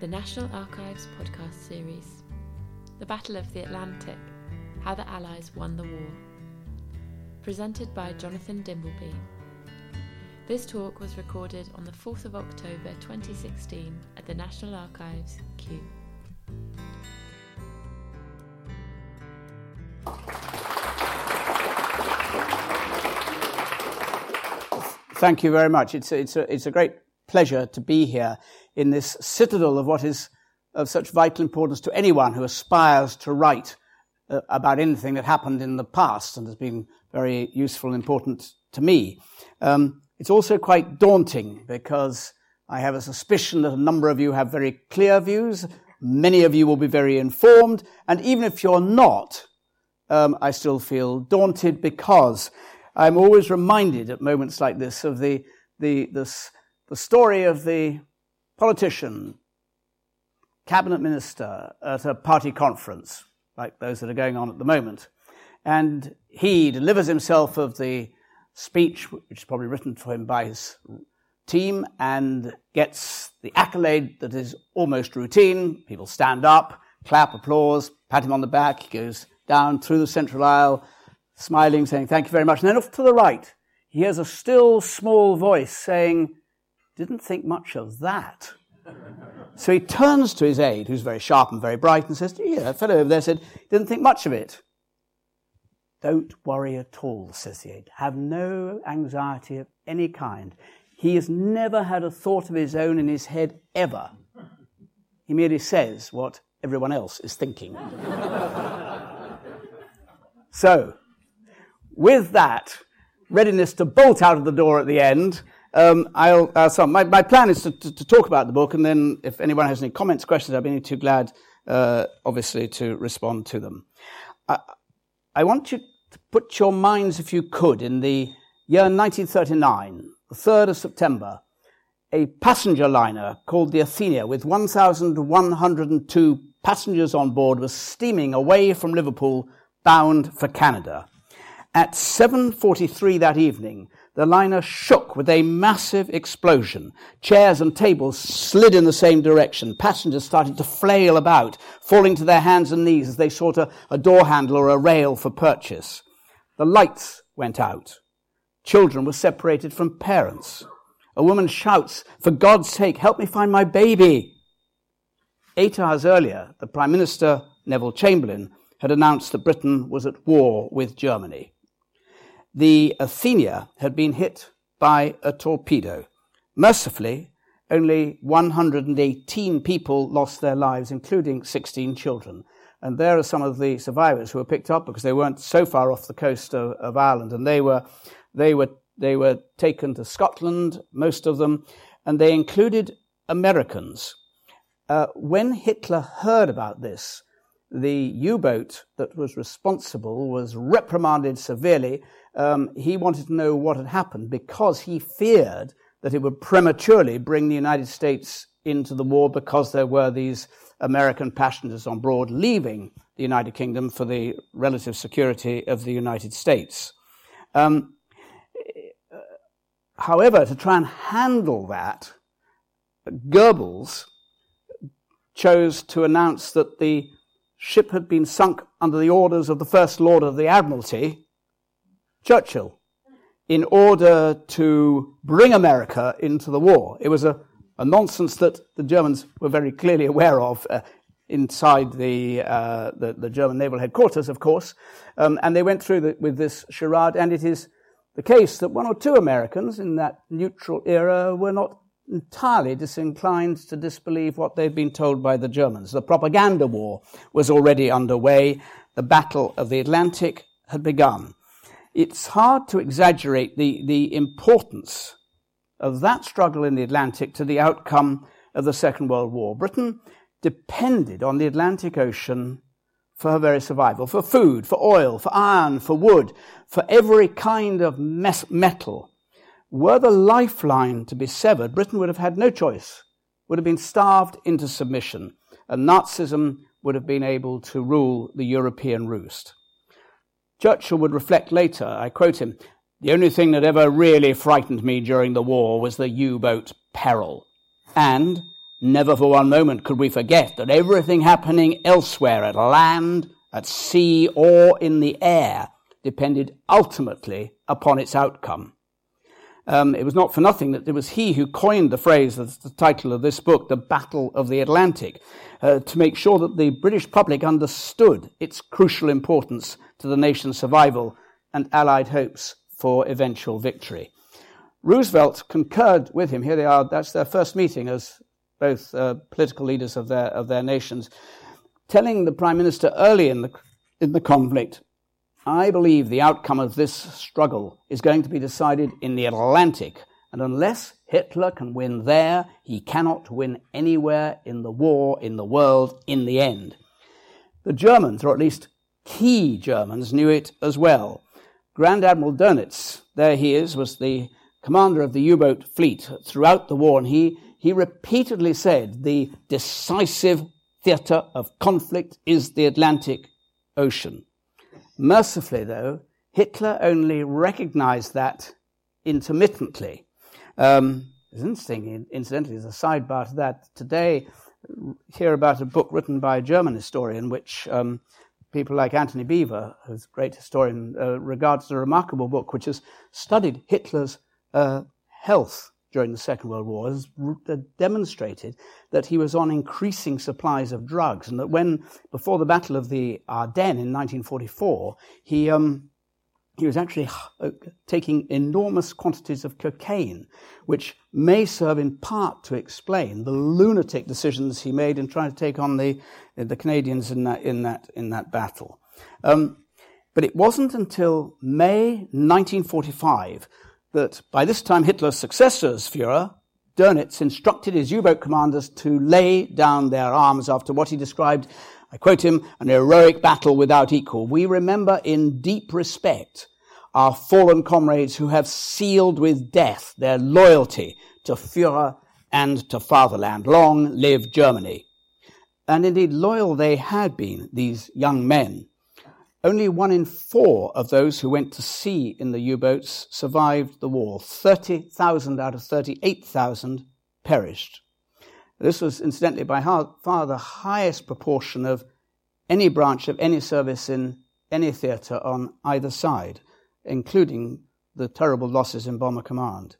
the National Archives podcast series The Battle of the Atlantic How the Allies Won the War. Presented by Jonathan Dimbleby. This talk was recorded on the 4th of October 2016 at the National Archives, Kew. Thank you very much. It's a, it's a, it's a great pleasure to be here in this citadel of what is of such vital importance to anyone who aspires to write uh, about anything that happened in the past and has been very useful and important to me. Um, it's also quite daunting because I have a suspicion that a number of you have very clear views. Many of you will be very informed. And even if you're not, um, I still feel daunted because I'm always reminded at moments like this of the, the, the, the story of the politician, cabinet minister at a party conference, like those that are going on at the moment. And he delivers himself of the speech, which is probably written for him by his team, and gets the accolade that is almost routine. People stand up, clap, applause, pat him on the back. He goes down through the central aisle, smiling, saying, Thank you very much. And then off to the right, he hears a still small voice saying, Didn't think much of that. so he turns to his aide, who's very sharp and very bright, and says, Yeah, that fellow over there said, Didn't think much of it. Don't worry at all, says the aide. Have no anxiety of any kind. He has never had a thought of his own in his head ever. He merely says what everyone else is thinking. so, with that readiness to bolt out of the door at the end, um, I'll, uh, so my, my plan is to, to, to, talk about the book, and then if anyone has any comments, questions, I'd be too glad, uh, obviously, to respond to them. I, I want you to put your minds, if you could, in the year 1939, the 3rd of September, a passenger liner called the Athenia with 1,102 passengers on board was steaming away from Liverpool bound for Canada. At 7.43 that evening, the liner shook with a massive explosion. Chairs and tables slid in the same direction. Passengers started to flail about, falling to their hands and knees as they sought a, a door handle or a rail for purchase. The lights went out. Children were separated from parents. A woman shouts, For God's sake, help me find my baby. Eight hours earlier, the Prime Minister, Neville Chamberlain, had announced that Britain was at war with Germany the Athenia had been hit by a torpedo. Mercifully, only 118 people lost their lives, including 16 children. And there are some of the survivors who were picked up because they weren't so far off the coast of, of Ireland. And they were, they, were, they were taken to Scotland, most of them, and they included Americans. Uh, when Hitler heard about this, the U boat that was responsible was reprimanded severely um, he wanted to know what had happened because he feared that it would prematurely bring the United States into the war because there were these American passengers on board leaving the United Kingdom for the relative security of the United States. Um, however, to try and handle that, Goebbels chose to announce that the ship had been sunk under the orders of the First Lord of the Admiralty, Churchill in order to bring America into the war. It was a, a nonsense that the Germans were very clearly aware of uh, inside the, uh, the, the, German naval headquarters, of course. Um, and they went through the, with this charade, and it is the case that one or two Americans in that neutral era were not entirely disinclined to disbelieve what they'd been told by the Germans. The propaganda war was already underway. The Battle of the Atlantic had begun it's hard to exaggerate the, the importance of that struggle in the Atlantic to the outcome of the Second World War. Britain depended on the Atlantic Ocean for her very survival, for food, for oil, for iron, for wood, for every kind of mes- metal. Were the lifeline to be severed, Britain would have had no choice, would have been starved into submission, and Nazism would have been able to rule the European roost. Churchill would reflect later, I quote him, the only thing that ever really frightened me during the war was the U boat peril. And Never for one moment could we forget that everything happening elsewhere at land, at sea, or in the air depended ultimately upon its outcome. Um, it was not for nothing that it was he who coined the phrase that's the title of this book, The Battle of the Atlantic, uh, to make sure that the British public understood its crucial importance to the nation's survival and Allied hopes for eventual victory. Roosevelt concurred with him. Here they are. That's their first meeting as both uh, political leaders of their, of their nations, telling the Prime Minister early in the, in the conflict, I believe the outcome of this struggle is going to be decided in the Atlantic, and unless Hitler can win there, he cannot win anywhere in the war, in the world, in the end. The Germans, or at least key Germans, knew it as well. Grand Admiral Dönitz, there he is, was the commander of the U-boat fleet throughout the war, and he he repeatedly said the decisive theatre of conflict is the Atlantic Ocean. Mercifully, though, Hitler only recognized that intermittently. Um, it's interesting, incidentally, as a sidebar to that, today, hear about a book written by a German historian, which um, people like Antony Beevor, who's a great historian, uh, regards as a remarkable book, which has studied Hitler's uh, health during the Second World War has demonstrated that he was on increasing supplies of drugs, and that when, before the Battle of the Ardennes in 1944, he, um, he was actually uh, taking enormous quantities of cocaine, which may serve in part to explain the lunatic decisions he made in trying to take on the, the Canadians in that, in that, in that battle. Um, but it wasn't until May 1945 that by this time Hitler's successors, Fuhrer, Dönitz, instructed his U-boat commanders to lay down their arms after what he described, I quote him, an heroic battle without equal. We remember in deep respect our fallen comrades who have sealed with death their loyalty to Fuhrer and to fatherland. Long live Germany. And indeed, loyal they had been, these young men. Only one in four of those who went to sea in the U boats survived the war. 30,000 out of 38,000 perished. This was, incidentally, by far the highest proportion of any branch of any service in any theatre on either side, including the terrible losses in Bomber Command.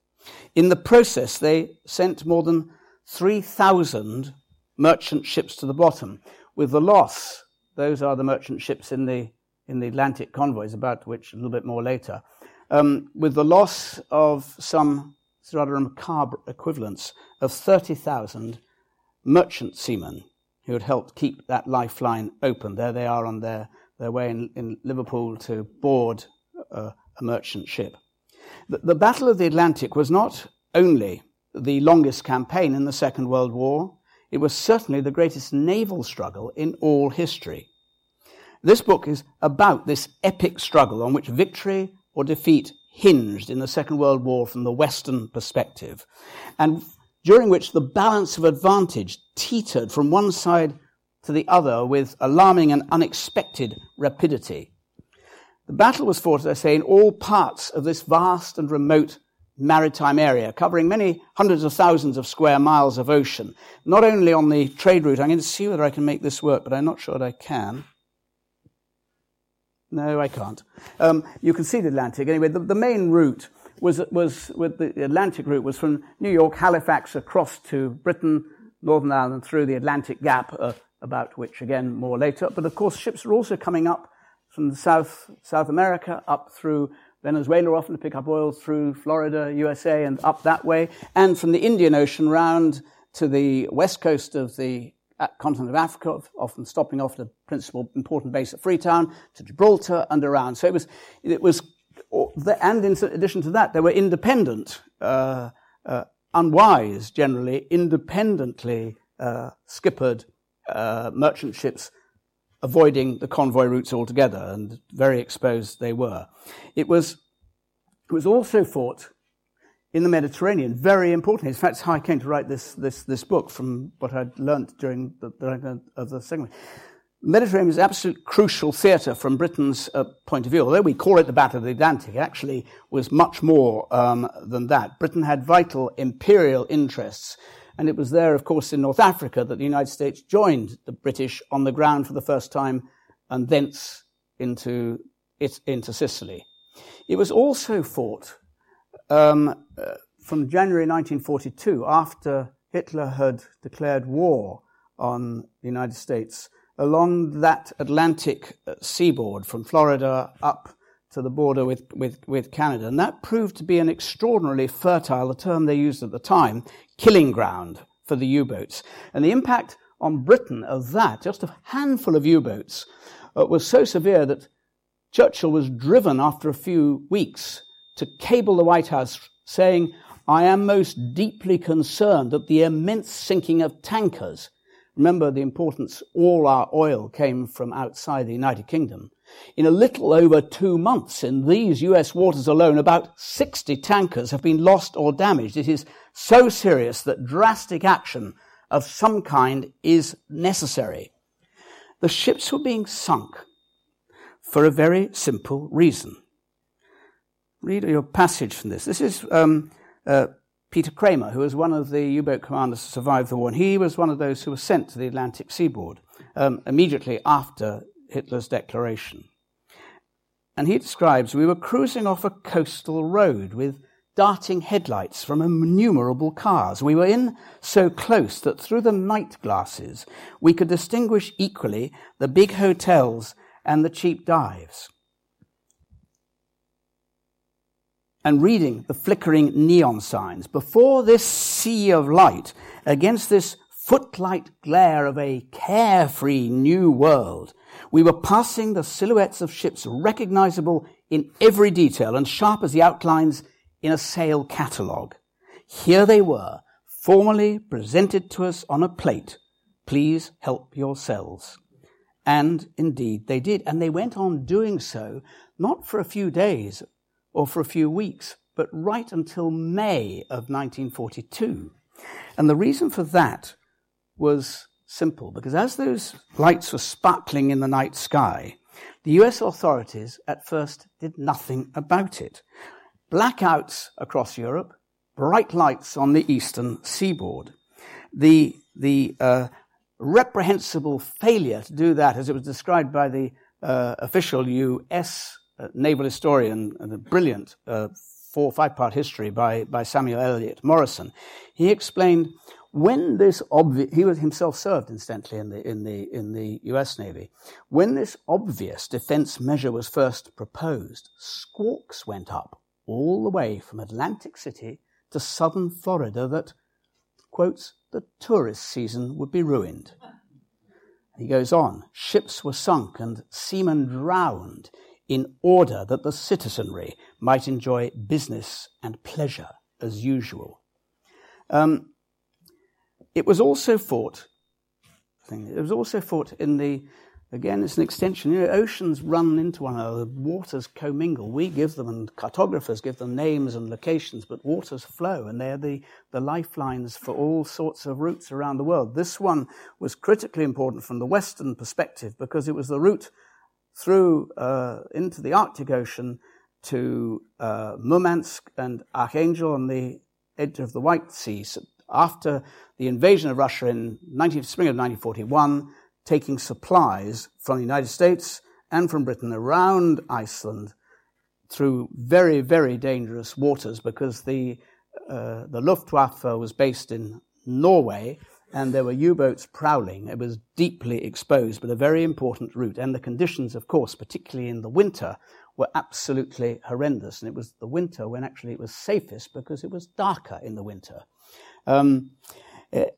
In the process, they sent more than 3,000 merchant ships to the bottom, with the loss, those are the merchant ships in the in the Atlantic convoys, about which a little bit more later, um, with the loss of some rather macabre equivalents of 30,000 merchant seamen who had helped keep that lifeline open. There they are on their, their way in, in Liverpool to board uh, a merchant ship. The, the Battle of the Atlantic was not only the longest campaign in the Second World War, it was certainly the greatest naval struggle in all history. This book is about this epic struggle on which victory or defeat hinged in the Second World War from the Western perspective, and during which the balance of advantage teetered from one side to the other with alarming and unexpected rapidity. The battle was fought, as I say, in all parts of this vast and remote maritime area, covering many hundreds of thousands of square miles of ocean, not only on the trade route. I'm going to see whether I can make this work, but I'm not sure that I can. No, I can't. Um, you can see the Atlantic. Anyway, the, the main route was, was with the Atlantic route was from New York, Halifax, across to Britain, Northern Ireland, through the Atlantic Gap, uh, about which again more later. But of course, ships are also coming up from South, South America, up through Venezuela, often to pick up oil through Florida, USA, and up that way, and from the Indian Ocean round to the west coast of the continent of Africa, often stopping off the principal important base at Freetown, to Gibraltar and around. So it was, it was, and in addition to that, there were independent, uh, uh, unwise generally, independently uh, skippered uh, merchant ships avoiding the convoy routes altogether, and very exposed they were. It was, it was also fought in the Mediterranean, very important. In fact, it's how I came to write this, this, this book from what I'd learnt during the, the, of the segment. Mediterranean is absolute crucial theatre from Britain's uh, point of view. Although we call it the Battle of the Atlantic, it actually was much more um, than that. Britain had vital imperial interests And it was there, of course, in North Africa that the United States joined the British on the ground for the first time and thence into, it, into Sicily. It was also fought um, uh, from January 1942, after Hitler had declared war on the United States, along that Atlantic uh, seaboard from Florida up to the border with, with, with Canada. And that proved to be an extraordinarily fertile, the term they used at the time, killing ground for the U-boats. And the impact on Britain of that, just a handful of U-boats, uh, was so severe that Churchill was driven after a few weeks to cable the White House saying, I am most deeply concerned at the immense sinking of tankers. Remember the importance, all our oil came from outside the United Kingdom. In a little over two months in these US waters alone, about 60 tankers have been lost or damaged. It is so serious that drastic action of some kind is necessary. The ships were being sunk for a very simple reason. Read your passage from this. This is um, uh, Peter Cremer, who was one of the U-boat commanders who survived the war, and he was one of those who was sent to the Atlantic seaboard um, immediately after Hitler's declaration. And he describes we were cruising off a coastal road with darting headlights from innumerable cars. We were in so close that through the night glasses we could distinguish equally the big hotels and the cheap dives. And reading the flickering neon signs before this sea of light, against this footlight glare of a carefree new world, we were passing the silhouettes of ships recognizable in every detail and sharp as the outlines in a sail catalogue. Here they were, formally presented to us on a plate. Please help yourselves. And indeed they did. And they went on doing so, not for a few days or for a few weeks, but right until May of 1942. And the reason for that was simple, because as those lights were sparkling in the night sky, the US authorities at first did nothing about it. Blackouts across Europe, bright lights on the eastern seaboard. The, the uh, reprehensible failure to do that, as it was described by the uh, official US naval historian, and a brilliant uh, four or five part history by, by Samuel Eliot Morison, he explained when this obvious, he was himself served incidentally in the, in the, in the US Navy. When this obvious defense measure was first proposed, squawks went up all the way from Atlantic City to southern Florida that, quotes, the tourist season would be ruined. He goes on, ships were sunk and seamen drowned in order that the citizenry might enjoy business and pleasure as usual. Um, it was also fought. It was also fought in the. Again, it's an extension. You know, oceans run into one another. Waters commingle. We give them, and cartographers give them names and locations, but waters flow, and they're the, the lifelines for all sorts of routes around the world. This one was critically important from the Western perspective because it was the route through uh, into the Arctic Ocean to uh, Murmansk and Archangel on the edge of the White Sea. So after the invasion of Russia in 19, spring of 1941, taking supplies from the United States and from Britain around Iceland through very, very dangerous waters because the, uh, the Luftwaffe was based in Norway and there were U-boats prowling. It was deeply exposed, but a very important route. And the conditions, of course, particularly in the winter, were absolutely horrendous. And it was the winter when actually it was safest because it was darker in the winter. Um, it,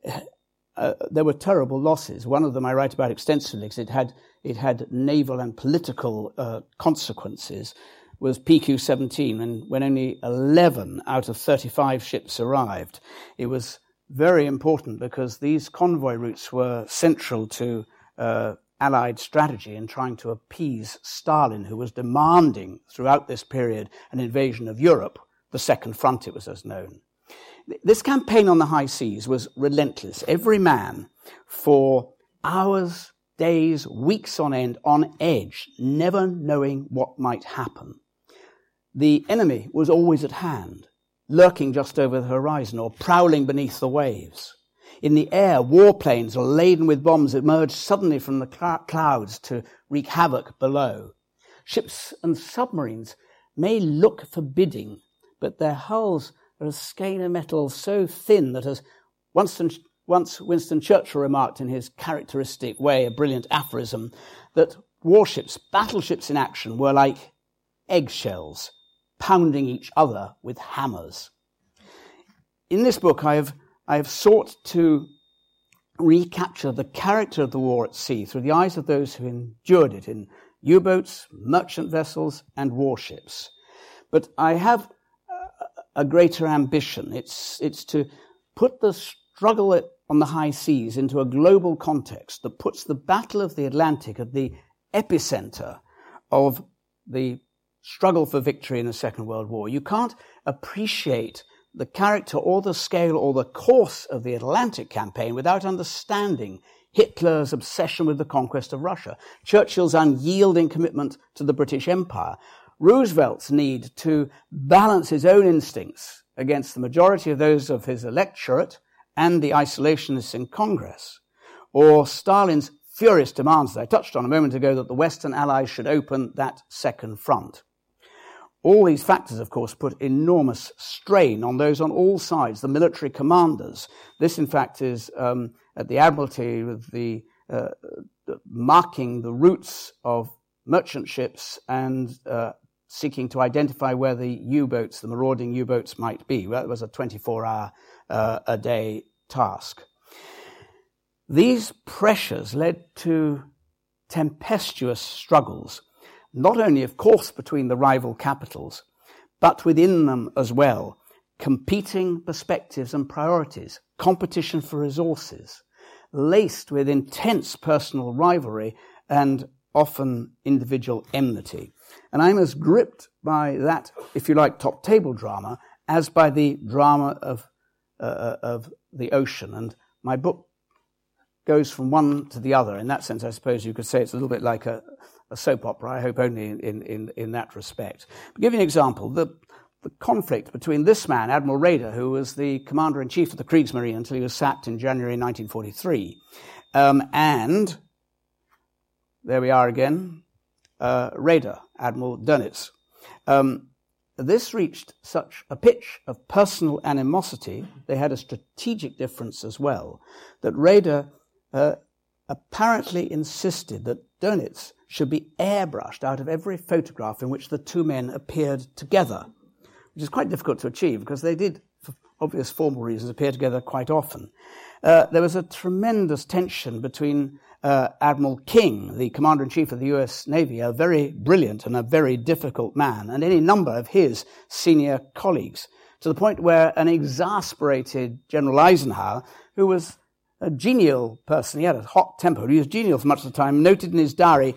uh, there were terrible losses. One of them I write about extensively because it had, it had naval and political uh, consequences was PQ-17 and when only 11 out of 35 ships arrived. It was very important because these convoy routes were central to uh, Allied strategy in trying to appease Stalin, who was demanding throughout this period an invasion of Europe, the Second Front, it was as known. This campaign on the high seas was relentless. Every man, for hours, days, weeks on end, on edge, never knowing what might happen. The enemy was always at hand lurking just over the horizon or prowling beneath the waves. In the air, warplanes laden with bombs emerge suddenly from the cl- clouds to wreak havoc below. Ships and submarines may look forbidding, but their hulls are a skein of metal so thin that, as Winston, once Winston Churchill remarked in his characteristic way, a brilliant aphorism, that warships, battleships in action, were like eggshells pounding each other with hammers. In this book, I have, I have sought to recapture the character of the war at sea through the eyes of those who endured it in U boats, merchant vessels, and warships. But I have a greater ambition. It's, it's to put the struggle on the high seas into a global context that puts the Battle of the Atlantic at the epicenter of the struggle for victory in the Second World War. You can't appreciate the character or the scale or the course of the Atlantic campaign without understanding Hitler's obsession with the conquest of Russia, Churchill's unyielding commitment to the British Empire, Roosevelt's need to balance his own instincts against the majority of those of his electorate and the isolationists in Congress, or Stalin's furious demands that I touched on a moment ago that the Western Allies should open that second front. All these factors, of course, put enormous strain on those on all sides, the military commanders. This, in fact, is um, at the Admiralty with the uh, marking the routes of merchant ships and uh, seeking to identify where the U-boats, the marauding U-boats, might be. Well, it was a 24-hour uh, a day task. These pressures led to tempestuous struggles not only, of course, between the rival capitals, but within them as well, competing perspectives and priorities, competition for resources, laced with intense personal rivalry and often individual enmity. And I'm as gripped by that, if you like, top table drama as by the drama of, uh, uh of the ocean. And my book goes from one to the other. In that sense, I suppose you could say it's a little bit like a, a soap opera, I hope only in, in, in that respect. But give you an example. The, the conflict between this man, Admiral Raeder, who was the commander in chief of the Kriegsmarine until he was sacked in January 1943, um, and there we are again, uh, Raeder, Admiral Dönitz. Um, this reached such a pitch of personal animosity, they had a strategic difference as well, that Raeder uh, apparently insisted that Dönitz should be airbrushed out of every photograph in which the two men appeared together, which is quite difficult to achieve because they did, for obvious formal reasons, appear together quite often. Uh, there was a tremendous tension between uh, Admiral King, the commander in chief of the US Navy, a very brilliant and a very difficult man, and any number of his senior colleagues, to the point where an exasperated General Eisenhower, who was a genial person, he had a hot temper, he was genial for much of the time, noted in his diary,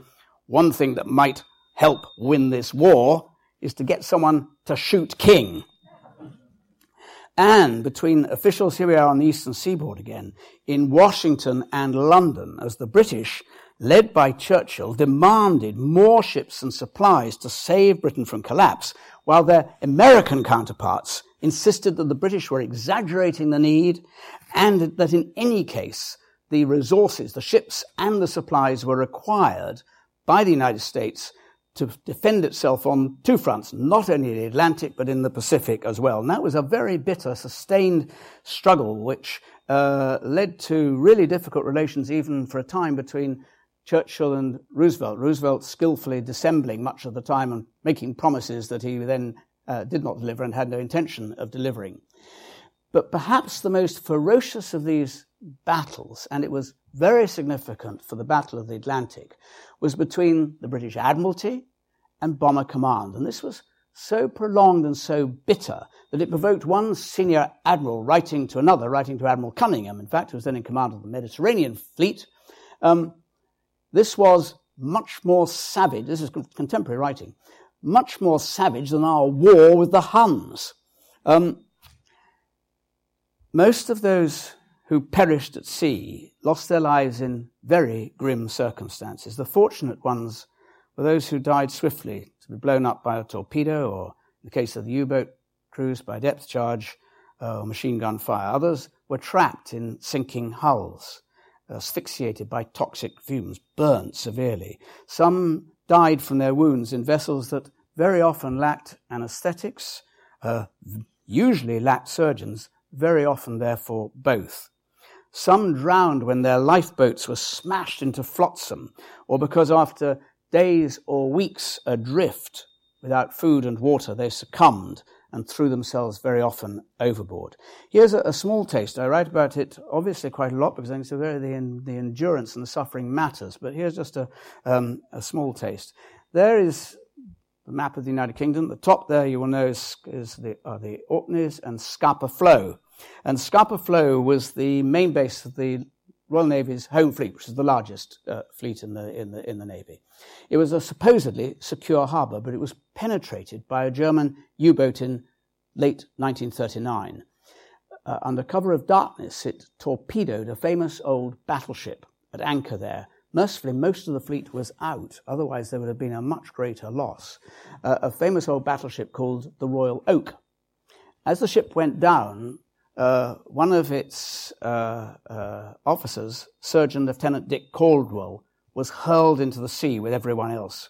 one thing that might help win this war is to get someone to shoot King. And between officials, here we are on the eastern seaboard again, in Washington and London, as the British, led by Churchill, demanded more ships and supplies to save Britain from collapse, while their American counterparts insisted that the British were exaggerating the need and that in any case, the resources, the ships and the supplies were required by the United States to defend itself on two fronts, not only in the Atlantic, but in the Pacific as well. And that was a very bitter, sustained struggle, which uh, led to really difficult relations, even for a time, between Churchill and Roosevelt. Roosevelt skillfully dissembling much of the time and making promises that he then uh, did not deliver and had no intention of delivering. But perhaps the most ferocious of these battles, and it was very significant for the Battle of the Atlantic, was between the British Admiralty and Bomber Command. And this was so prolonged and so bitter that it provoked one senior admiral writing to another, writing to Admiral Cunningham, in fact, who was then in command of the Mediterranean fleet. Um, this was much more savage, this is contemporary writing, much more savage than our war with the Huns. Um, most of those who perished at sea lost their lives in very grim circumstances. The fortunate ones were those who died swiftly, to be blown up by a torpedo, or in the case of the U boat crews, by depth charge, uh, machine gun fire. Others were trapped in sinking hulls, asphyxiated by toxic fumes, burnt severely. Some died from their wounds in vessels that very often lacked anesthetics, uh, usually lacked surgeons, very often, therefore, both. Some drowned when their lifeboats were smashed into flotsam, or because after days or weeks adrift without food and water, they succumbed and threw themselves very often overboard. Here's a, a, small taste. I write about it obviously quite a lot because I think very the, the endurance and the suffering matters. But here's just a, um, a small taste. There is the map of the United Kingdom. The top there you will know is, is the, are the Orkneys and Scapa Flow. And Scapa Flow was the main base of the Royal Navy's Home Fleet, which is the largest uh, fleet in the, in, the, in the Navy. It was a supposedly secure harbour, but it was penetrated by a German U boat in late 1939. Uh, under cover of darkness, it torpedoed a famous old battleship at anchor there. Mercifully, most of the fleet was out, otherwise, there would have been a much greater loss. Uh, a famous old battleship called the Royal Oak. As the ship went down, uh, one of its uh, uh, officers, Surgeon Lieutenant Dick Caldwell, was hurled into the sea with everyone else.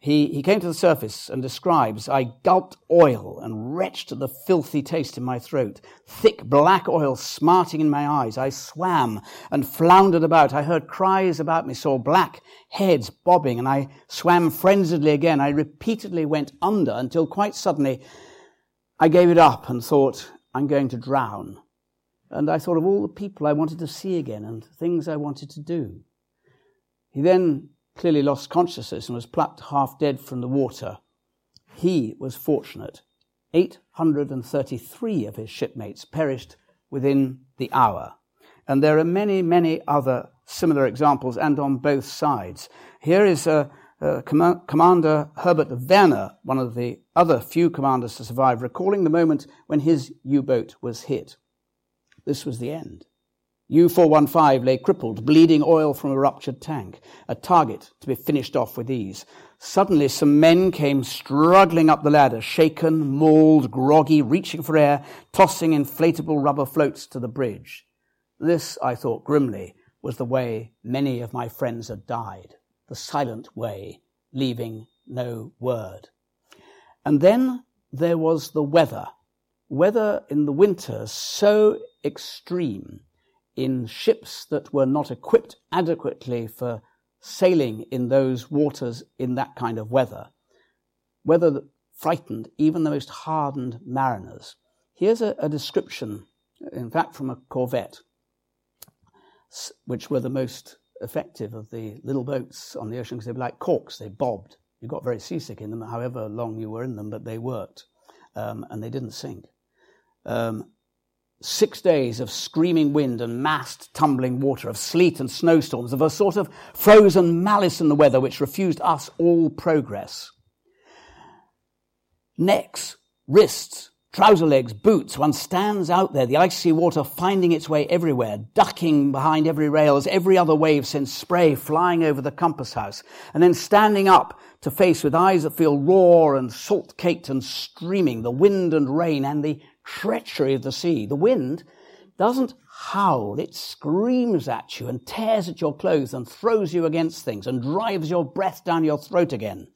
He, he came to the surface and describes, I gulped oil and retched at the filthy taste in my throat. Thick black oil smarting in my eyes. I swam and floundered about. I heard cries about me, saw black heads bobbing, and I swam frenziedly again. I repeatedly went under until quite suddenly I gave it up and thought, I'm going to drown. And I thought of all the people I wanted to see again and things I wanted to do. He then clearly lost consciousness and was plucked half dead from the water. He was fortunate. 833 of his shipmates perished within the hour. And there are many, many other similar examples, and on both sides. Here is a, uh, Com- Commander Herbert Werner, one of the other few commanders to survive, recalling the moment when his U boat was hit. This was the end. U 415 lay crippled, bleeding oil from a ruptured tank, a target to be finished off with ease. Suddenly, some men came struggling up the ladder, shaken, mauled, groggy, reaching for air, tossing inflatable rubber floats to the bridge. This, I thought grimly, was the way many of my friends had died the silent way, leaving no word. And then there was the weather. Weather in the winter so extreme in ships that were not equipped adequately for sailing in those waters in that kind of weather. Weather that frightened even the most hardened mariners. Here's a, a description, in fact, from a corvette, which were the most effective of the little boats on the ocean because they were like corks, they bobbed. You got very seasick in them, however long you were in them, but they worked um, and they didn't sink. Um, six days of screaming wind and massed tumbling water, of sleet and snowstorms, of a sort of frozen malice in the weather which refused us all progress. Necks, wrists, trouser legs, boots, one stands out there, the icy water finding its way everywhere, ducking behind every rail as every other wave sends spray flying over the compass house, and then standing up to face with eyes that feel raw and salt-caked and streaming, the wind and rain and the treachery of the sea. The wind doesn't howl, it screams at you and tears at your clothes and throws you against things and drives your breath down your throat again.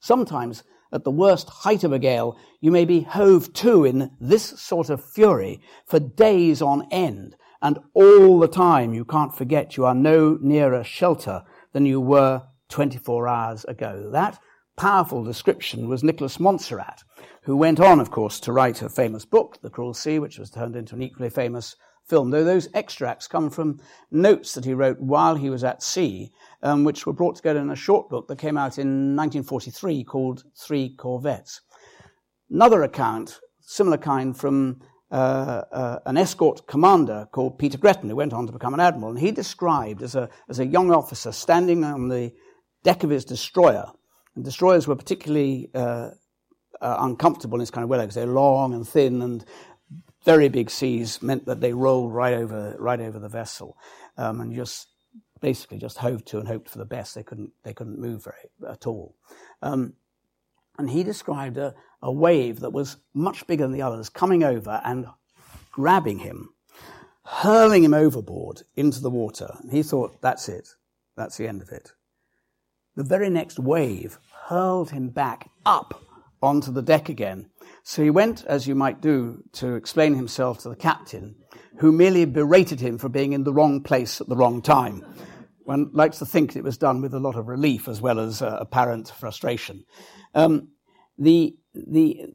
Sometimes at the worst height of a gale, you may be hove to in this sort of fury for days on end, and all the time you can't forget you are no nearer shelter than you were 24 hours ago. That powerful description was Nicholas Monsarrat, who went on, of course, to write a famous book, The Cruel Sea, which was turned into an equally famous film, though those extracts come from notes that he wrote while he was at sea um, which were brought together in a short book that came out in 1943 called Three Corvettes. Another account, similar kind, from uh, uh, an escort commander called Peter Gretton, who went on to become an admiral, and he described as a, as a young officer standing on the deck of his destroyer. And destroyers were particularly uh, uh uncomfortable in this kind of weather because they're long and thin, and very big seas meant that they rolled right over right over the vessel, um, and just basically just hove to and hoped for the best. They couldn't, they couldn't move very at all. Um, and he described a, a wave that was much bigger than the others coming over and grabbing him, hurling him overboard into the water. He thought, that's it. That's the end of it. The very next wave hurled him back up onto the deck again. So he went, as you might do, to explain himself to the captain, who merely berated him for being in the wrong place at the wrong time. One likes to think it was done with a lot of relief as well as uh, apparent frustration. Um, the, the,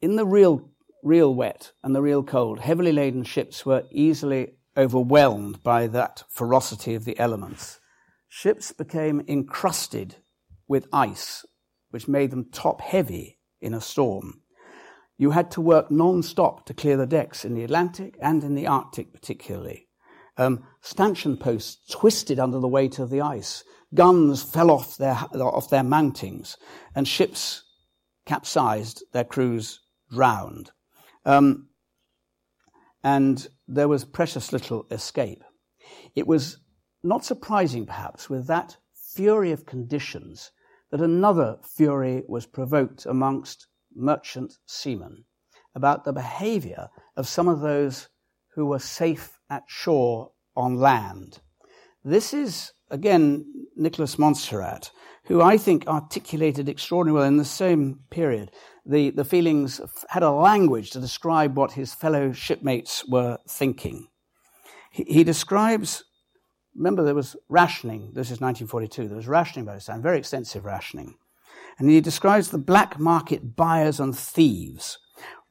in the real, real wet and the real cold, heavily laden ships were easily overwhelmed by that ferocity of the elements. Ships became encrusted with ice, which made them top heavy in a storm. You had to work non stop to clear the decks in the Atlantic and in the Arctic, particularly. Um, stanchion posts twisted under the weight of the ice. Guns fell off their, off their mountings, and ships capsized, their crews drowned. Um, and there was precious little escape. It was not surprising, perhaps, with that fury of conditions, that another fury was provoked amongst merchant seamen about the behavior of some of those who were safe at shore on land. This is, again, Nicholas Monsarrat, who I think articulated extraordinarily well in the same period the, the feelings, had a language to describe what his fellow shipmates were thinking. He, he describes, remember there was rationing, this is 1942, there was rationing by this time, very extensive rationing. And he describes the black market buyers and thieves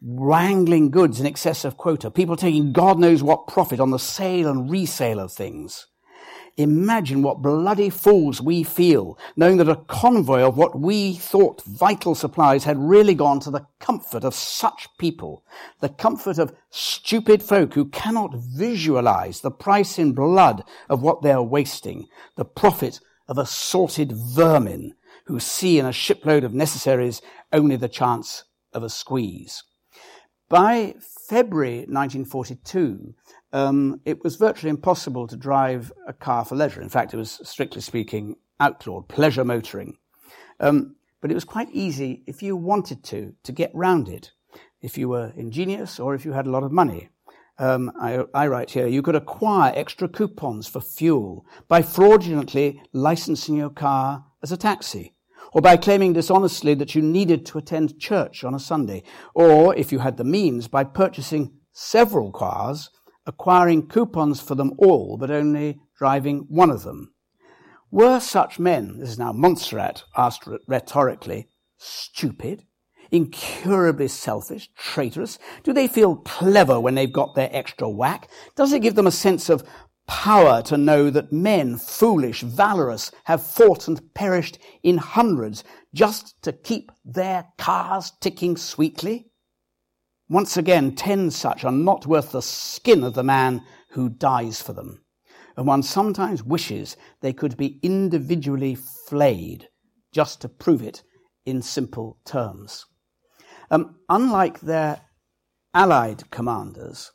wrangling goods in excess of quota, people taking God knows what profit on the sale and resale of things. Imagine what bloody fools we feel, knowing that a convoy of what we thought vital supplies had really gone to the comfort of such people, the comfort of stupid folk who cannot visualize the price in blood of what they are wasting, the profit of assorted vermin who see in a shipload of necessaries only the chance of a squeeze. By February 1942, um, it was virtually impossible to drive a car for leisure. In fact, it was, strictly speaking, outlawed, pleasure motoring. Um, but it was quite easy, if you wanted to, to get round it, if you were ingenious or if you had a lot of money. Um, I, I, write here, you could acquire extra coupons for fuel by fraudulently licensing your car as a taxi or by claiming dishonestly that you needed to attend church on a Sunday, or if you had the means, by purchasing several cars, acquiring coupons for them all, but only driving one of them. Were such men, this is now Monsarrat asked rhetorically, stupid, incurably selfish, traitorous? Do they feel clever when they've got their extra whack? Does it give them a sense of power to know that men, foolish, valorous, have fought and perished in hundreds just to keep their cars ticking sweetly? Once again, ten such are not worth the skin of the man who dies for them. And one sometimes wishes they could be individually flayed just to prove it in simple terms. Um, unlike their Allied commanders,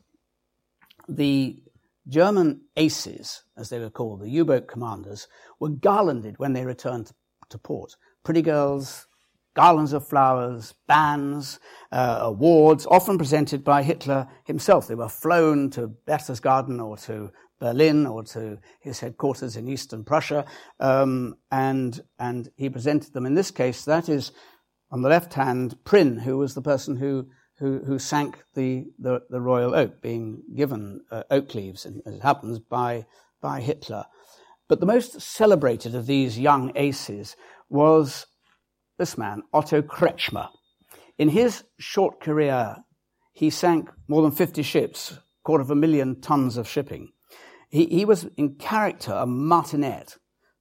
the German aces, as they were called, the U-boat commanders, were garlanded when they returned to port. Pretty girls, garlands of flowers, bands, uh, awards, often presented by Hitler himself. They were flown to Berchtesgaden or to Berlin or to his headquarters in eastern Prussia, um, and, and he presented them. In this case, that is on the left hand, Prien, who was the person who who, who sank the, the, the, Royal Oak, being given uh, oak leaves, as it happens, by, by Hitler. But the most celebrated of these young aces was this man, Otto Kretschmer. In his short career, he sank more than 50 ships, quarter of a million tons of shipping. He, he was in character a martinet,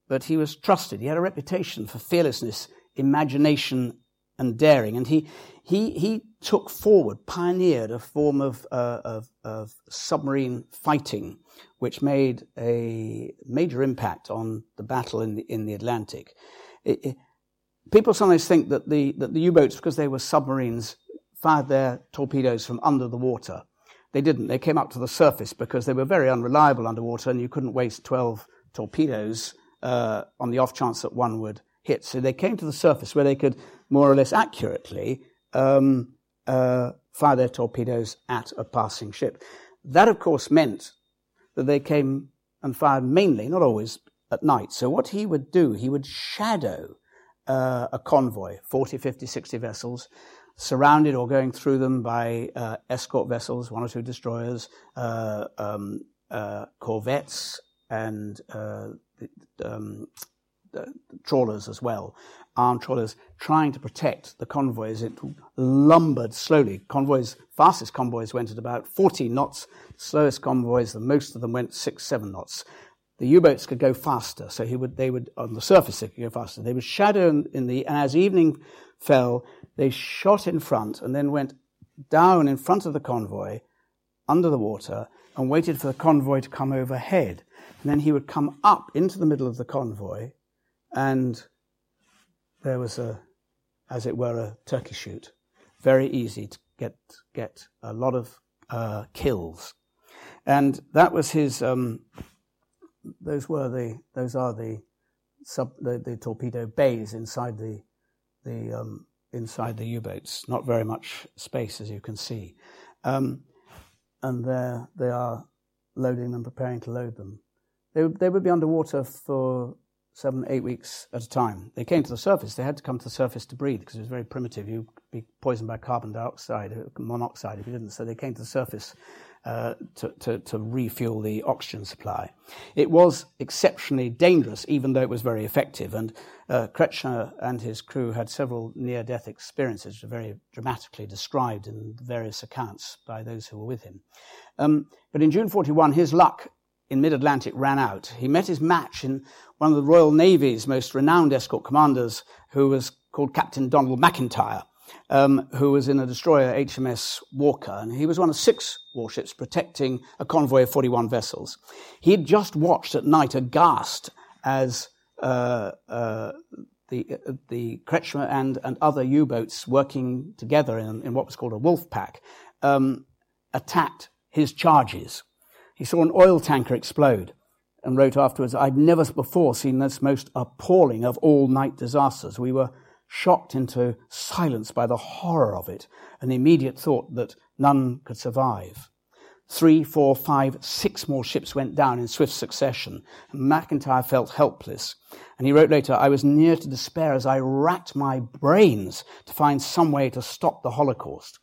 but he was trusted. He had a reputation for fearlessness, imagination, and daring. And he, he, he took forward, pioneered a form of, uh, of, of, submarine fighting, which made a major impact on the battle in the, in the Atlantic. It, it, people sometimes think that the, that the U-boats, because they were submarines, fired their torpedoes from under the water. They didn't. They came up to the surface because they were very unreliable underwater and you couldn't waste 12 torpedoes uh, on the off chance that one would hit. So they came to the surface where they could more or less accurately um, uh, fire their torpedoes at a passing ship. That, of course, meant that they came and fired mainly, not always, at night. So what he would do, he would shadow uh, a convoy, 40, 50, 60 vessels, surrounded or going through them by uh, escort vessels, one or two destroyers, uh, um, uh, corvettes, and uh, um, trawlers as well, armed trawlers, trying to protect the convoys. It lumbered slowly. Convoys, fastest convoys went at about 40 knots. Slowest convoys, the most of them went six, seven knots. The U-boats could go faster, so he would, they would, on the surface, they could go faster. They would shadow in, in the, and as evening fell, they shot in front and then went down in front of the convoy, under the water, and waited for the convoy to come overhead. And then he would come up into the middle of the convoy, and there was a, as it were, a turkey shoot. Very easy to get get a lot of uh, kills, and that was his. Um, those were the those are the sub the, the torpedo bays inside the the um, inside the U-boats. Not very much space, as you can see, um, and there they are loading them, preparing to load them. They they would be underwater for seven, eight weeks at a time. They came to the surface. They had to come to the surface to breathe because it was very primitive. You'd be poisoned by carbon dioxide, monoxide if you didn't. So they came to the surface uh, to, to, to, refuel the oxygen supply. It was exceptionally dangerous, even though it was very effective. And uh, Kretschmer and his crew had several near death experiences, which are very dramatically described in various accounts by those who were with him. Um, but in June 41, his luck in mid Atlantic ran out. He met his match in one of the Royal Navy's most renowned escort commanders, who was called Captain Donald Macintyre, um, who was in a destroyer HMS Walker, and he was one of six warships protecting a convoy of 41 vessels. He had just watched at night aghast as uh, uh, the, uh, the Kretschmer and, and other U-boats working together in, in, what was called a wolf pack um, attacked his charges. He saw an oil tanker explode and wrote afterwards, I'd never before seen this most appalling of all night disasters. We were shocked into silence by the horror of it, the immediate thought that none could survive. Three, four, five, six more ships went down in swift succession, and Macintyre felt helpless. And he wrote later, I was near to despair as I racked my brains to find some way to stop the Holocaust.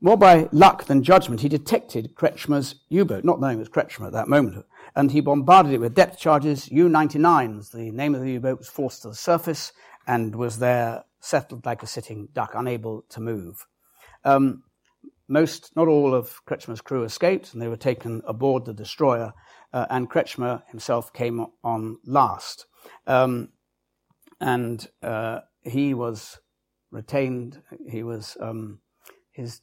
More by luck than judgment, he detected Kretschmer's U-boat, not knowing it was Kretschmer at that moment, and he bombarded it with depth charges. U-99s, the name of the U-boat, was forced to the surface and was there settled like a sitting duck, unable to move. Um, most, not all of Kretschmer's crew escaped, and they were taken aboard the destroyer, uh, and Kretschmer himself came on last. Um, and uh, he was retained, he was, um, his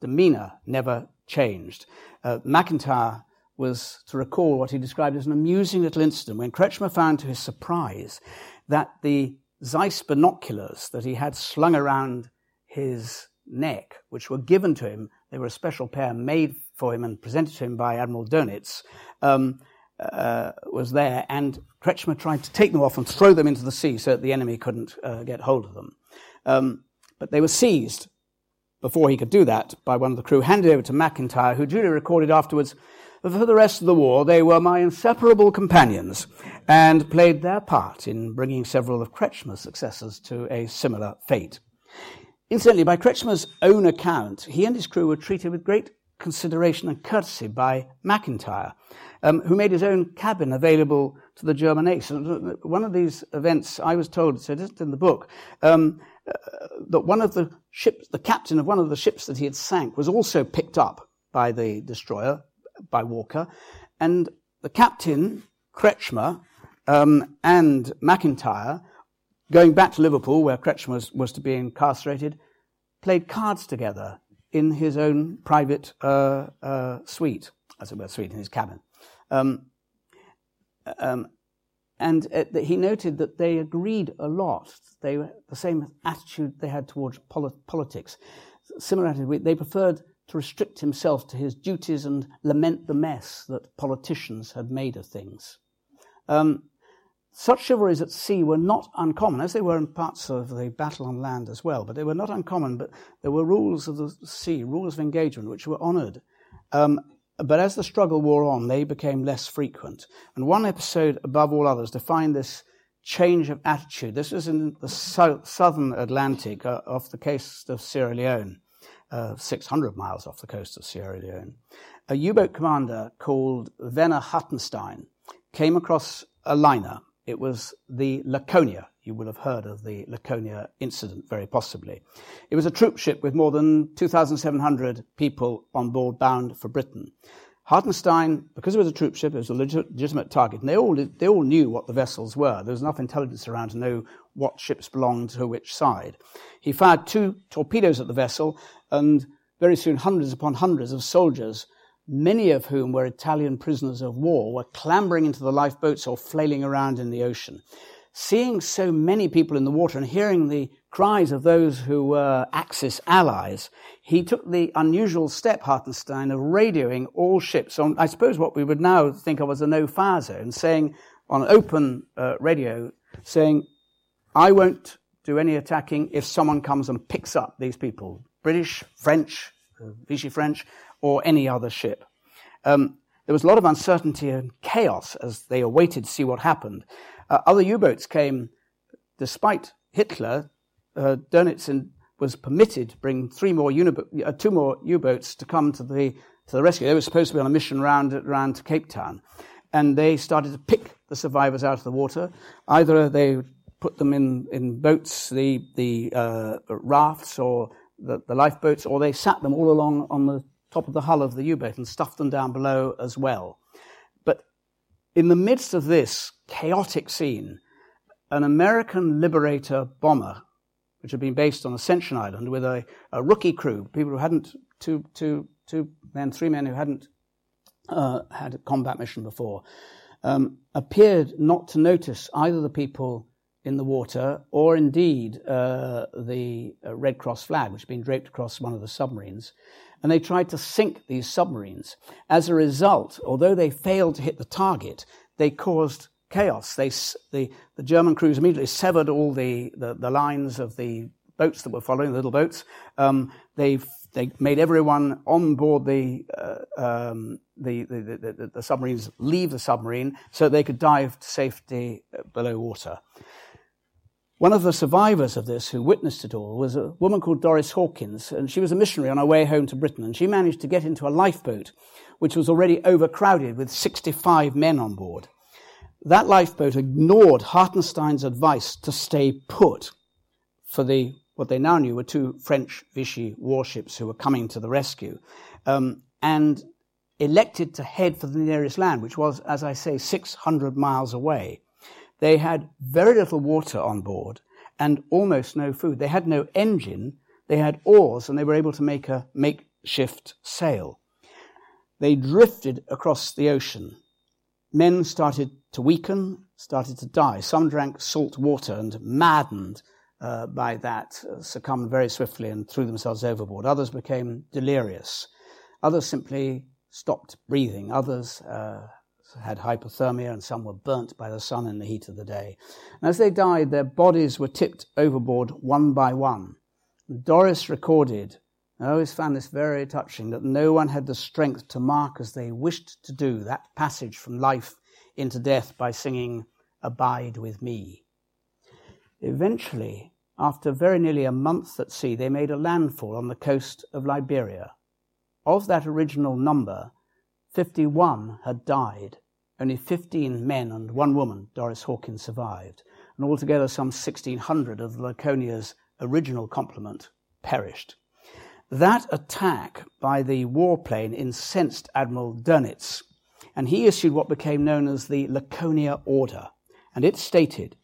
demeanor never changed. Uh, Macintyre was to recall what he described as an amusing little incident when Kretschmer found to his surprise that the Zeiss binoculars that he had slung around his neck, which were given to him, they were a special pair made for him and presented to him by Admiral Dönitz, um, uh, was there, and Kretschmer tried to take them off and throw them into the sea so that the enemy couldn't uh, get hold of them. Um, but they were seized before he could do that by one of the crew, handed over to Macintyre, who duly recorded afterwards that for the rest of the war they were my inseparable companions and played their part in bringing several of Kretschmer's successors to a similar fate. Incidentally, by Kretschmer's own account, he and his crew were treated with great consideration and courtesy by Macintyre, um, who made his own cabin available to the German ace. And one of these events, I was told, so it isn't in the book, um, that one of the ships, the captain of one of the ships that he had sank, was also picked up by the destroyer, by Walker, and the captain, Kretschmer, um, and Macintyre, going back to Liverpool, where Kretschmer was, was, to be incarcerated, played cards together in his own private uh, uh, suite, as it were, suite in his cabin. Um, um, and uh, he noted that they agreed a lot. They were the same attitude they had towards politics. Similar attitude. They preferred to restrict himself to his duties and lament the mess that politicians had made of things. Um, such chivalries at sea were not uncommon, as they were in parts of the battle on land as well, but they were not uncommon. But there were rules of the sea, rules of engagement, which were honoured. Um, but as the struggle wore on, they became less frequent. And one episode, above all others, defined this change of attitude. This was in the so- southern Atlantic, uh, off the coast of Sierra Leone, uh, 600 miles off the coast of Sierra Leone. A U boat commander called Werner Hartenstein came across a liner it was the Laconia. You will have heard of the Laconia incident, very possibly. It was a troop ship with more than 2,700 people on board bound for Britain. Hartenstein, because it was a troop ship, it was a legitimate target, and they all, they all knew what the vessels were. There was enough intelligence around to know what ships belonged to which side. He fired two torpedoes at the vessel, and very soon hundreds upon hundreds of soldiers many of whom were Italian prisoners of war, were clambering into the lifeboats or flailing around in the ocean. Seeing so many people in the water and hearing the cries of those who were Axis allies, he took the unusual step, Hartenstein, of radioing all ships on, I suppose, what we would now think of as a no-fire zone, saying on open uh, radio, saying, I won't do any attacking if someone comes and picks up these people. British, French, Vichy French, or any other ship. Um, there was a lot of uncertainty and chaos as they awaited to see what happened. Uh, other U-boats came, despite Hitler. Uh, Dönitz was permitted to bring three more uh, two more U-boats to come to the to the rescue. They were supposed to be on a mission round round to Cape Town, and they started to pick the survivors out of the water. Either they put them in, in boats, the the uh, rafts or the, the lifeboats, or they sat them all along on the top of the hull of the U-boat and stuffed them down below as well. But in the midst of this chaotic scene, an American Liberator bomber, which had been based on Ascension Island with a, a rookie crew, people who hadn't, two, two, two men, three men who hadn't uh, had a combat mission before, um, appeared not to notice either the people in the water or indeed uh, the uh, Red Cross flag, which had been draped across one of the submarines and they tried to sink these submarines. As a result, although they failed to hit the target, they caused chaos. They, the, the German crews immediately severed all the, the, the, lines of the boats that were following, the little boats. Um, they, they made everyone on board the, uh, um, the, the, the, submarines leave the submarine so they could dive to safety below water. One of the survivors of this who witnessed it all was a woman called Doris Hawkins, and she was a missionary on her way home to Britain, and she managed to get into a lifeboat which was already overcrowded with 65 men on board. That lifeboat ignored Hartenstein's advice to stay put for the what they now knew were two French Vichy warships who were coming to the rescue, um, and elected to head for the nearest land, which was, as I say, 600 miles away. They had very little water on board and almost no food. They had no engine, they had oars, and they were able to make a makeshift sail. They drifted across the ocean. Men started to weaken, started to die. Some drank salt water and, maddened uh, by that, uh, succumbed very swiftly and threw themselves overboard. Others became delirious. Others simply stopped breathing. Others uh, had hypothermia and some were burnt by the sun in the heat of the day. And as they died, their bodies were tipped overboard one by one. Doris recorded, I always found this very touching, that no one had the strength to mark as they wished to do that passage from life into death by singing, Abide with me. Eventually, after very nearly a month at sea, they made a landfall on the coast of Liberia. Of that original number, 51 had died. Only 15 men and one woman, Doris Hawkins, survived, and altogether some 1,600 of the Laconia's original complement perished. That attack by the warplane incensed Admiral Dönitz, and he issued what became known as the Laconia Order, and it stated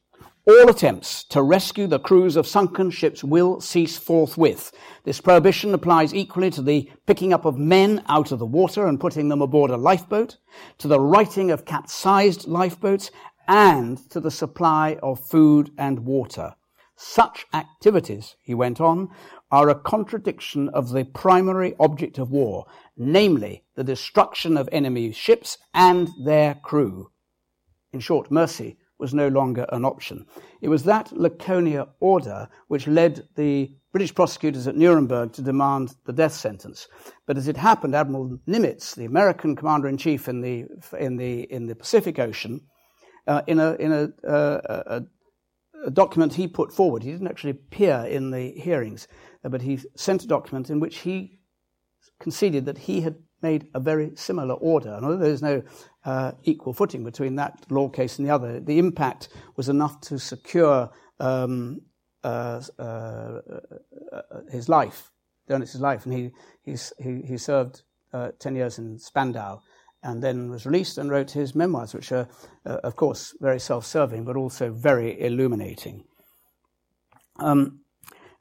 all attempts to rescue the crews of sunken ships will cease forthwith. This prohibition applies equally to the picking up of men out of the water and putting them aboard a lifeboat, to the righting of capsized lifeboats, and to the supply of food and water. Such activities, he went on, are a contradiction of the primary object of war, namely the destruction of enemy ships and their crew. In short, mercy was no longer an option. It was that Laconia order which led the British prosecutors at Nuremberg to demand the death sentence. But as it happened, Admiral Nimitz, the American commander in chief in the, in the, in the Pacific Ocean, uh, in, a, in a, uh, a, a, document he put forward, he didn't actually appear in the hearings, uh, but he sent a document in which he conceded that he had made a very similar order. And although there's no uh, equal footing between that law case and the other, the impact was enough to secure um, uh, uh, his life, Dönitz's life. And he, he, he served uh, 10 years in Spandau and then was released and wrote his memoirs, which are, uh, of course, very self serving, but also very illuminating. Um,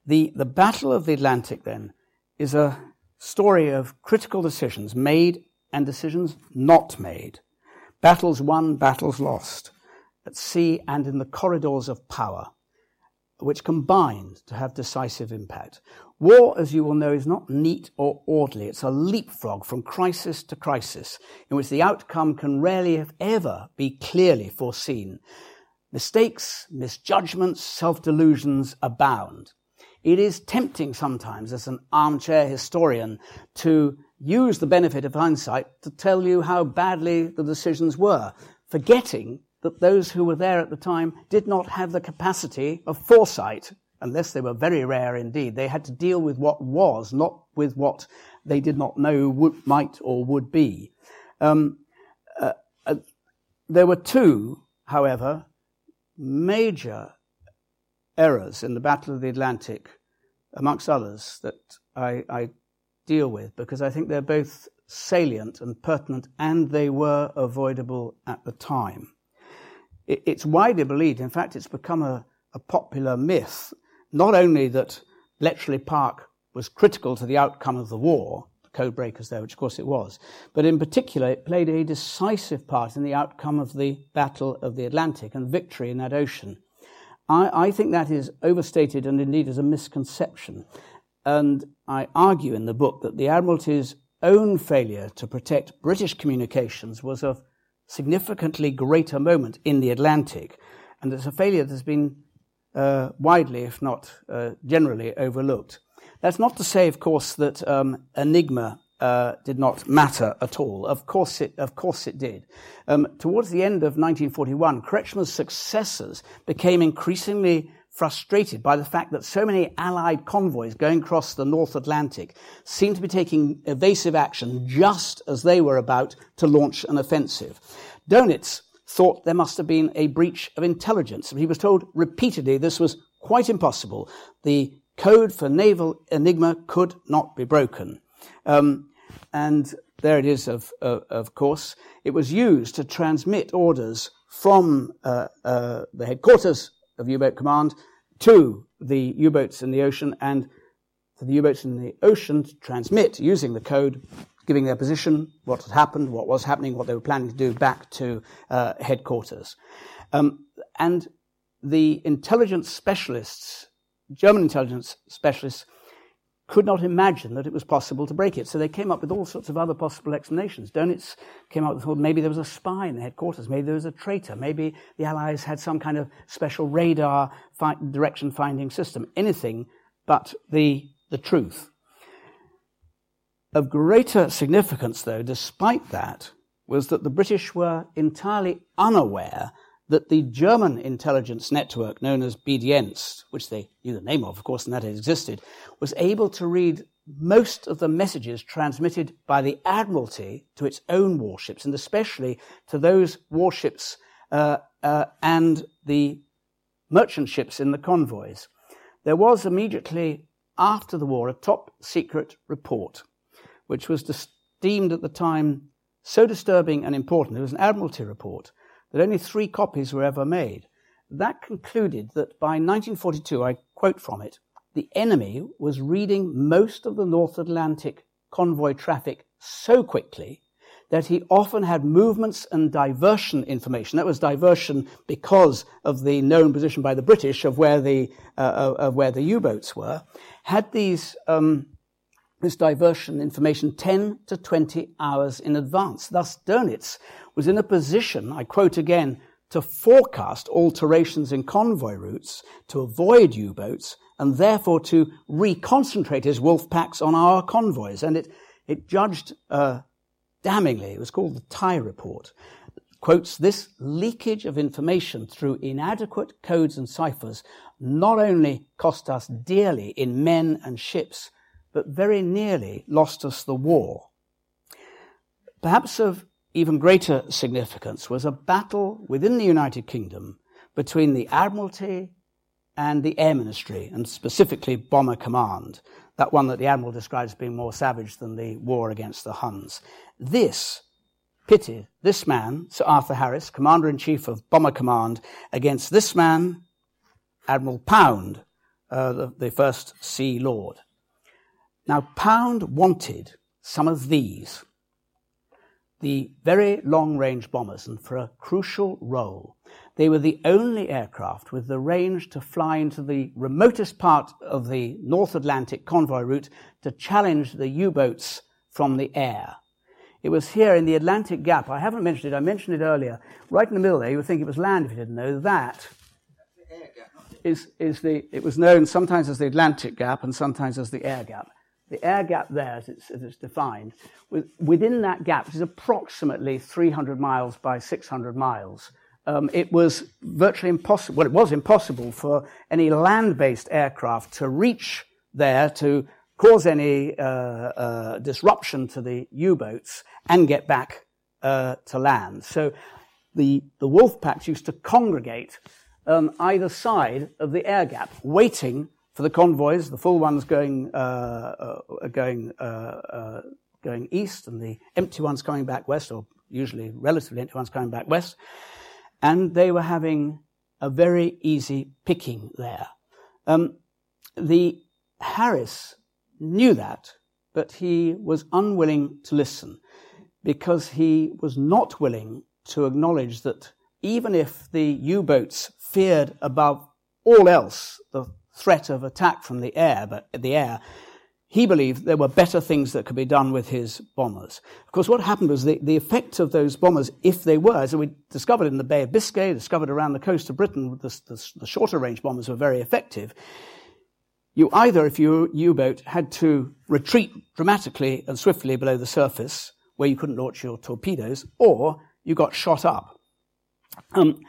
the, the Battle of the Atlantic, then, is a story of critical decisions made and decisions not made, battles won, battles lost, at sea and in the corridors of power, which combined to have decisive impact. War, as you will know, is not neat or orderly. It's a leapfrog from crisis to crisis, in which the outcome can rarely, if ever, be clearly foreseen. Mistakes, misjudgments, self delusions abound. It is tempting sometimes, as an armchair historian, to use the benefit of hindsight to tell you how badly the decisions were, forgetting that those who were there at the time did not have the capacity of foresight, unless they were very rare indeed. They had to deal with what was, not with what they did not know would, might or would be. Um, uh, uh, there were two, however, major errors in the Battle of the Atlantic amongst others, that I, I deal with because I think they're both salient and pertinent and they were avoidable at the time. It's widely believed, in fact, it's become a, a popular myth, not only that Bletchley Park was critical to the outcome of the war, the code breakers there, which of course it was, but in particular it played a decisive part in the outcome of the Battle of the Atlantic and victory in that ocean. I, I think that is overstated and indeed is a misconception. And I argue in the book that the Admiralty's own failure to protect British communications was of significantly greater moment in the Atlantic. And it's a failure that has been uh, widely, if not uh, generally, overlooked. That's not to say, of course, that um, Enigma uh, did not matter at all. Of course it, of course it did. Um, towards the end of 1941, Kretschmer's successors became increasingly frustrated by the fact that so many Allied convoys going across the North Atlantic seemed to be taking evasive action just as they were about to launch an offensive. Dönitz thought there must have been a breach of intelligence. He was told repeatedly this was quite impossible. The code for naval enigma could not be broken. Um, and there it is, of, of, of, course. It was used to transmit orders from uh, uh, the headquarters of U-boat command to the U-boats in the ocean and for the U-boats in the ocean to transmit using the code, giving their position, what had happened, what was happening, what they were planning to do back to uh, headquarters. Um, and the intelligence specialists, German intelligence specialists, could not imagine that it was possible to break it. So they came up with all sorts of other possible explanations. Dönitz came up with well, maybe there was a spy in the headquarters, maybe there was a traitor, maybe the Allies had some kind of special radar fi- direction finding system. Anything but the, the truth. Of greater significance, though, despite that, was that the British were entirely unaware that the German intelligence network known as B-Dienst, which they knew the name of, of course, and that it existed, was able to read most of the messages transmitted by the Admiralty to its own warships, and especially to those warships uh, uh, and the merchant ships in the convoys. There was immediately after the war a top secret report, which was deemed at the time so disturbing and important. It was an Admiralty report that only three copies were ever made. That concluded that by 1942, I quote from it, the enemy was reading most of the North Atlantic convoy traffic so quickly that he often had movements and diversion information. That was diversion because of the known position by the British of where the, uh, of where the U-boats were. Had these, um, this diversion information 10 to 20 hours in advance. Thus, Dönitz was in a position, I quote again, to forecast alterations in convoy routes to avoid U-boats and therefore to reconcentrate his wolf packs on our convoys. And it, it judged uh, damningly, it was called the Tighe Report, quotes this leakage of information through inadequate codes and ciphers not only cost us dearly in men and ships, but very nearly lost us the war. Perhaps of even greater significance was a battle within the United Kingdom between the Admiralty and the Air Ministry, and specifically Bomber Command, that one that the Admiral describes as being more savage than the war against the Huns. This pitted this man, Sir Arthur Harris, Commander in Chief of Bomber Command, against this man, Admiral Pound, uh, the, the first Sea Lord. Now, Pound wanted some of these, the very long range bombers, and for a crucial role. They were the only aircraft with the range to fly into the remotest part of the North Atlantic convoy route to challenge the U boats from the air. It was here in the Atlantic Gap. I haven't mentioned it, I mentioned it earlier. Right in the middle there, you would think it was land if you didn't know. That is, is the, it was known sometimes as the Atlantic Gap and sometimes as the air gap. The air gap there, as it's, as it's defined, within that gap, which is approximately 300 miles by 600 miles, um, it was virtually impossible, well, it was impossible for any land based aircraft to reach there to cause any uh, uh, disruption to the U boats and get back uh, to land. So the, the wolf packs used to congregate um, either side of the air gap, waiting for the convoys, the full ones going, uh, uh, going, uh, going east and the empty ones coming back west, or usually relatively empty ones coming back west. And they were having a very easy picking there. Um, the Harris knew that, but he was unwilling to listen because he was not willing to acknowledge that even if the U-boats feared above all else the threat of attack from the air, but the air, he believed there were better things that could be done with his bombers. Of course, what happened was the, the effect of those bombers, if they were, as we discovered in the Bay of Biscay, discovered around the coast of Britain, the, the, the shorter range bombers were very effective. You either, if you were U-boat, had to retreat dramatically and swiftly below the surface, where you couldn't launch your torpedoes, or you got shot up. Um,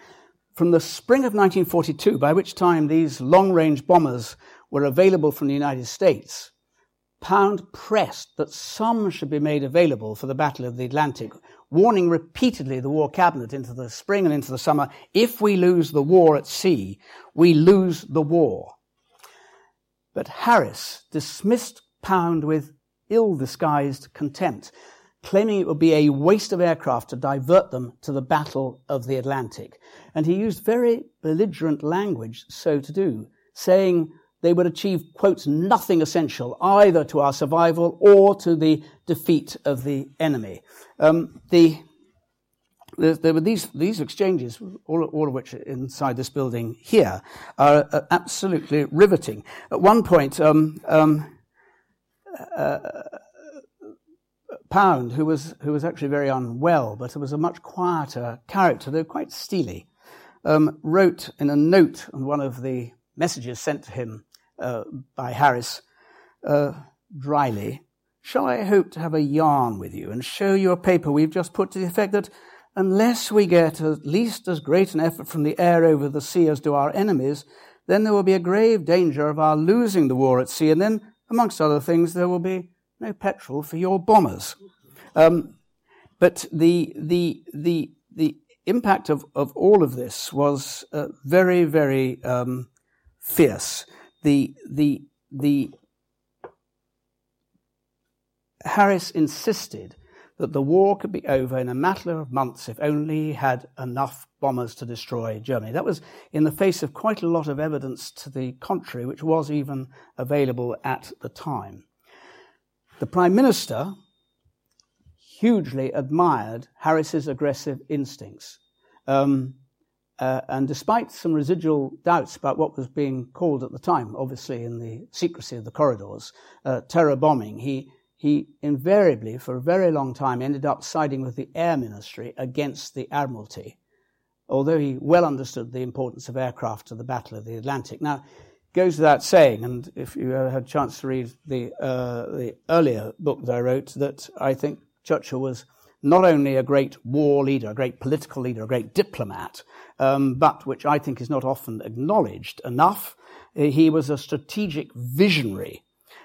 from the spring of 1942, by which time these long range bombers were available from the United States, Pound pressed that some should be made available for the Battle of the Atlantic, warning repeatedly the War Cabinet into the spring and into the summer if we lose the war at sea, we lose the war. But Harris dismissed Pound with ill disguised contempt claiming it would be a waste of aircraft to divert them to the Battle of the Atlantic. And he used very belligerent language so to do, saying they would achieve, quote, nothing essential either to our survival or to the defeat of the enemy. Um, the, there, there, were these, these exchanges, all, all of which are inside this building here, are, are absolutely riveting. At one point, um, um, uh, Pound, who was, who was actually very unwell, but was a much quieter character, though quite steely, um, wrote in a note on one of the messages sent to him uh, by Harris uh, dryly, Shall I hope to have a yarn with you and show you a paper we've just put to the effect that unless we get at least as great an effort from the air over the sea as do our enemies, then there will be a grave danger of our losing the war at sea, and then, amongst other things, there will be no petrol for your bombers. Um, but the, the, the, the impact of, of all of this was uh, very, very um, fierce. The, the, the Harris insisted that the war could be over in a matter of months if only he had enough bombers to destroy Germany. That was in the face of quite a lot of evidence to the contrary, which was even available at the time. The Prime Minister hugely admired Harris's aggressive instincts. Um, uh, and despite some residual doubts about what was being called at the time, obviously in the secrecy of the corridors, uh, terror bombing, he, he invariably, for a very long time, ended up siding with the Air Ministry against the Admiralty. although he well understood the importance of aircraft to the Battle of the Atlantic. Now, goes without saying, and if you had a chance to read the, uh, the earlier book that I wrote, that I think Churchill was not only a great war leader, a great political leader, a great diplomat, um, but which I think is not often acknowledged enough, he was a strategic visionary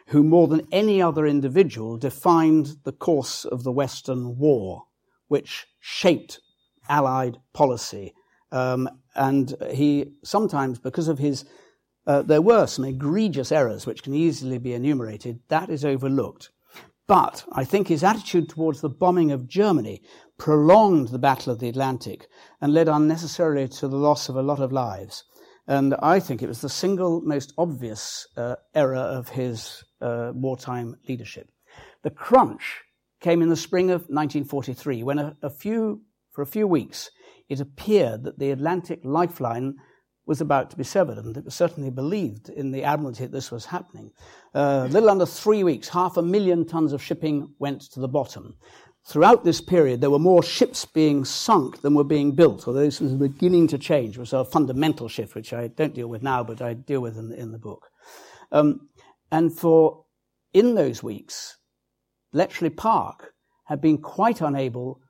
who, more than any other individual, defined the course of the Western war, which shaped Allied policy. Um, and he sometimes, because of his, uh, there were some egregious errors which can easily be enumerated, that is overlooked. But I think his attitude towards the bombing of Germany prolonged the Battle of the Atlantic and led unnecessarily to the loss of a lot of lives. And I think it was the single most obvious uh, error of his uh, wartime leadership. The crunch came in the spring of 1943 when a, a few, for a few weeks, it appeared that the Atlantic lifeline was about to be severed, and it was certainly believed in the Admiralty that this was happening. Uh, a little under three weeks, half a million tons of shipping went to the bottom. Throughout this period, there were more ships being sunk than were being built, although this was beginning to change. It was a fundamental shift, which I don't deal with now, but I deal with in, in the book. Um, and for, in those weeks, Bletchley Park had been quite unable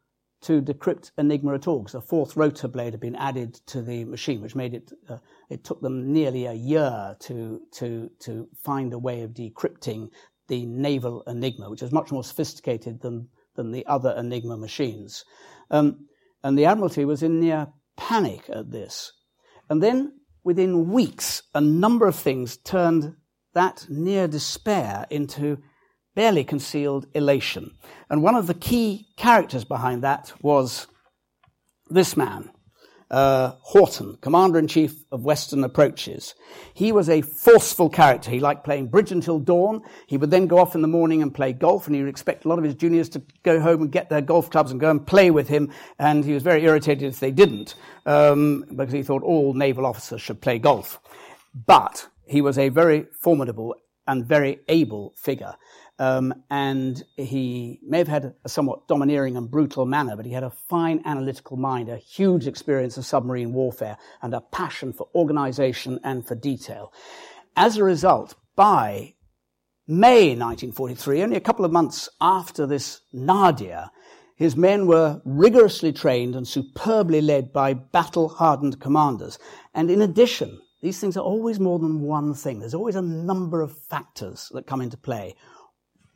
to decrypt Enigma at all, because a fourth rotor blade had been added to the machine, which made it, uh, it took them nearly a year to, to, to find a way of decrypting the naval Enigma, which is much more sophisticated than, than the other Enigma machines. Um, and the Admiralty was in near panic at this. And then, within weeks, a number of things turned that near despair into barely concealed elation. And one of the key characters behind that was this man, uh, Horton, Commander in Chief of Western Approaches. He was a forceful character. He liked playing bridge until dawn. He would then go off in the morning and play golf, and he would expect a lot of his juniors to go home and get their golf clubs and go and play with him. And he was very irritated if they didn't, um, because he thought all naval officers should play golf. But he was a very formidable and very able figure. Um, and he may have had a somewhat domineering and brutal manner, but he had a fine analytical mind, a huge experience of submarine warfare, and a passion for organization and for detail. As a result, by May 1943, only a couple of months after this Nadia, his men were rigorously trained and superbly led by battle hardened commanders. And in addition, these things are always more than one thing. There's always a number of factors that come into play.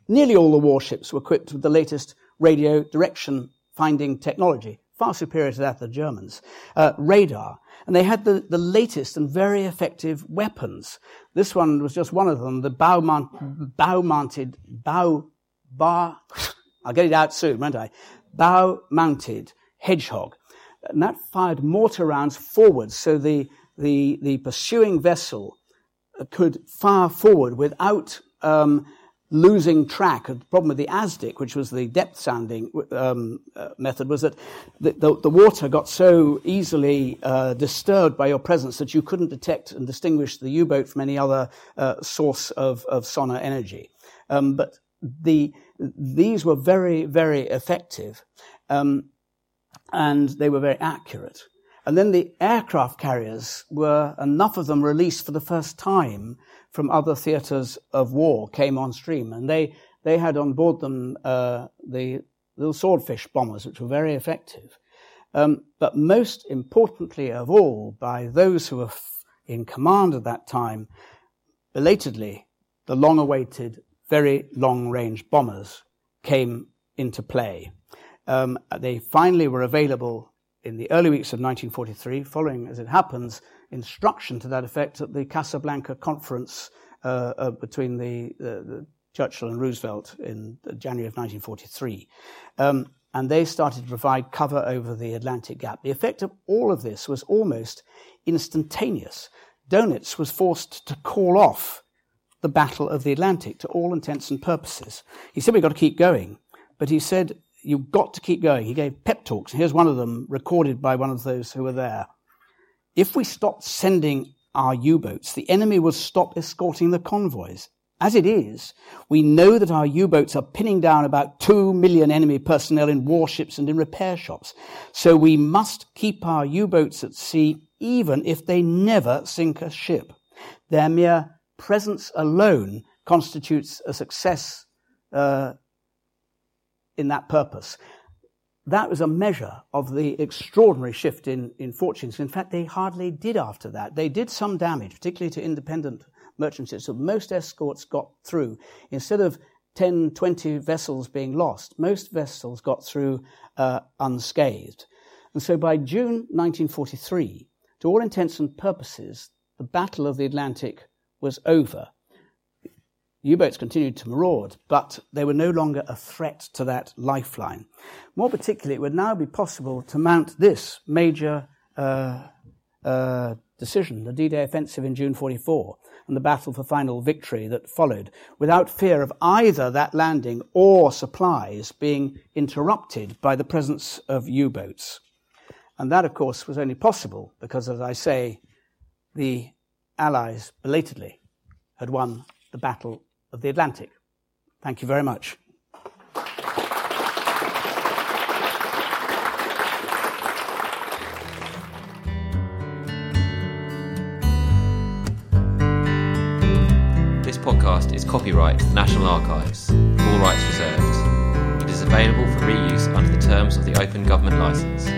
Nearly all the warships were equipped with the latest radio direction finding technology, far superior to that of the Germans, uh, radar. And they had the, the latest and very effective weapons. This one was just one of them, the bow, mount, bow mounted, bow, bar, I'll get it out soon, won't I? Bow mounted hedgehog. And that fired mortar rounds forwards so the, the, the pursuing vessel could fire forward without um, losing track. The problem with the ASDIC, which was the depth sounding um, uh, method, was that the, the, the, water got so easily uh, disturbed by your presence that you couldn't detect and distinguish the U-boat from any other uh, source of, of sonar energy. Um, but the, these were very, very effective, um, and they were very accurate. And then the aircraft carriers were enough of them released for the first time from other theatres of war came on stream, and they, they had on board them uh, the little swordfish bombers, which were very effective. Um, but most importantly of all, by those who were f- in command at that time, belatedly, the long awaited, very long range bombers came into play. Um, they finally were available in the early weeks of 1943, following, as it happens, instruction to that effect at the Casablanca conference uh, uh, between the, the, Churchill and Roosevelt in January of 1943. Um, and they started to provide cover over the Atlantic Gap. The effect of all of this was almost instantaneous. Dönitz was forced to call off the Battle of the Atlantic to all intents and purposes. He said, We've got to keep going. But he said, You've got to keep going. He gave pep talks. Here's one of them recorded by one of those who were there. If we stopped sending our U boats, the enemy would stop escorting the convoys. As it is, we know that our U-boats are pinning down about two million enemy personnel in warships and in repair shops. So we must keep our U-boats at sea even if they never sink a ship. Their mere presence alone constitutes a success uh, in that purpose. That was a measure of the extraordinary shift in, in fortunes. In fact, they hardly did after that. They did some damage, particularly to independent merchant ships. So most escorts got through. Instead of 10, 20 vessels being lost, most vessels got through uh, unscathed. And so by June 1943, to all intents and purposes, the Battle of the Atlantic was over. U-boats continued to maraud, but they were no longer a threat to that lifeline. More particularly, it would now be possible to mount this major uh, uh, decision, the D-Day offensive in June 44, and the battle for final victory that followed, without fear of either that landing or supplies being interrupted by the presence of U-boats. And that, of course, was only possible because, as I say, the Allies belatedly had won the Battle of the Atlantic. Thank you very much. This podcast is copyright National Archives, all rights reserved. It is available for reuse under the terms of the Open Government Licence.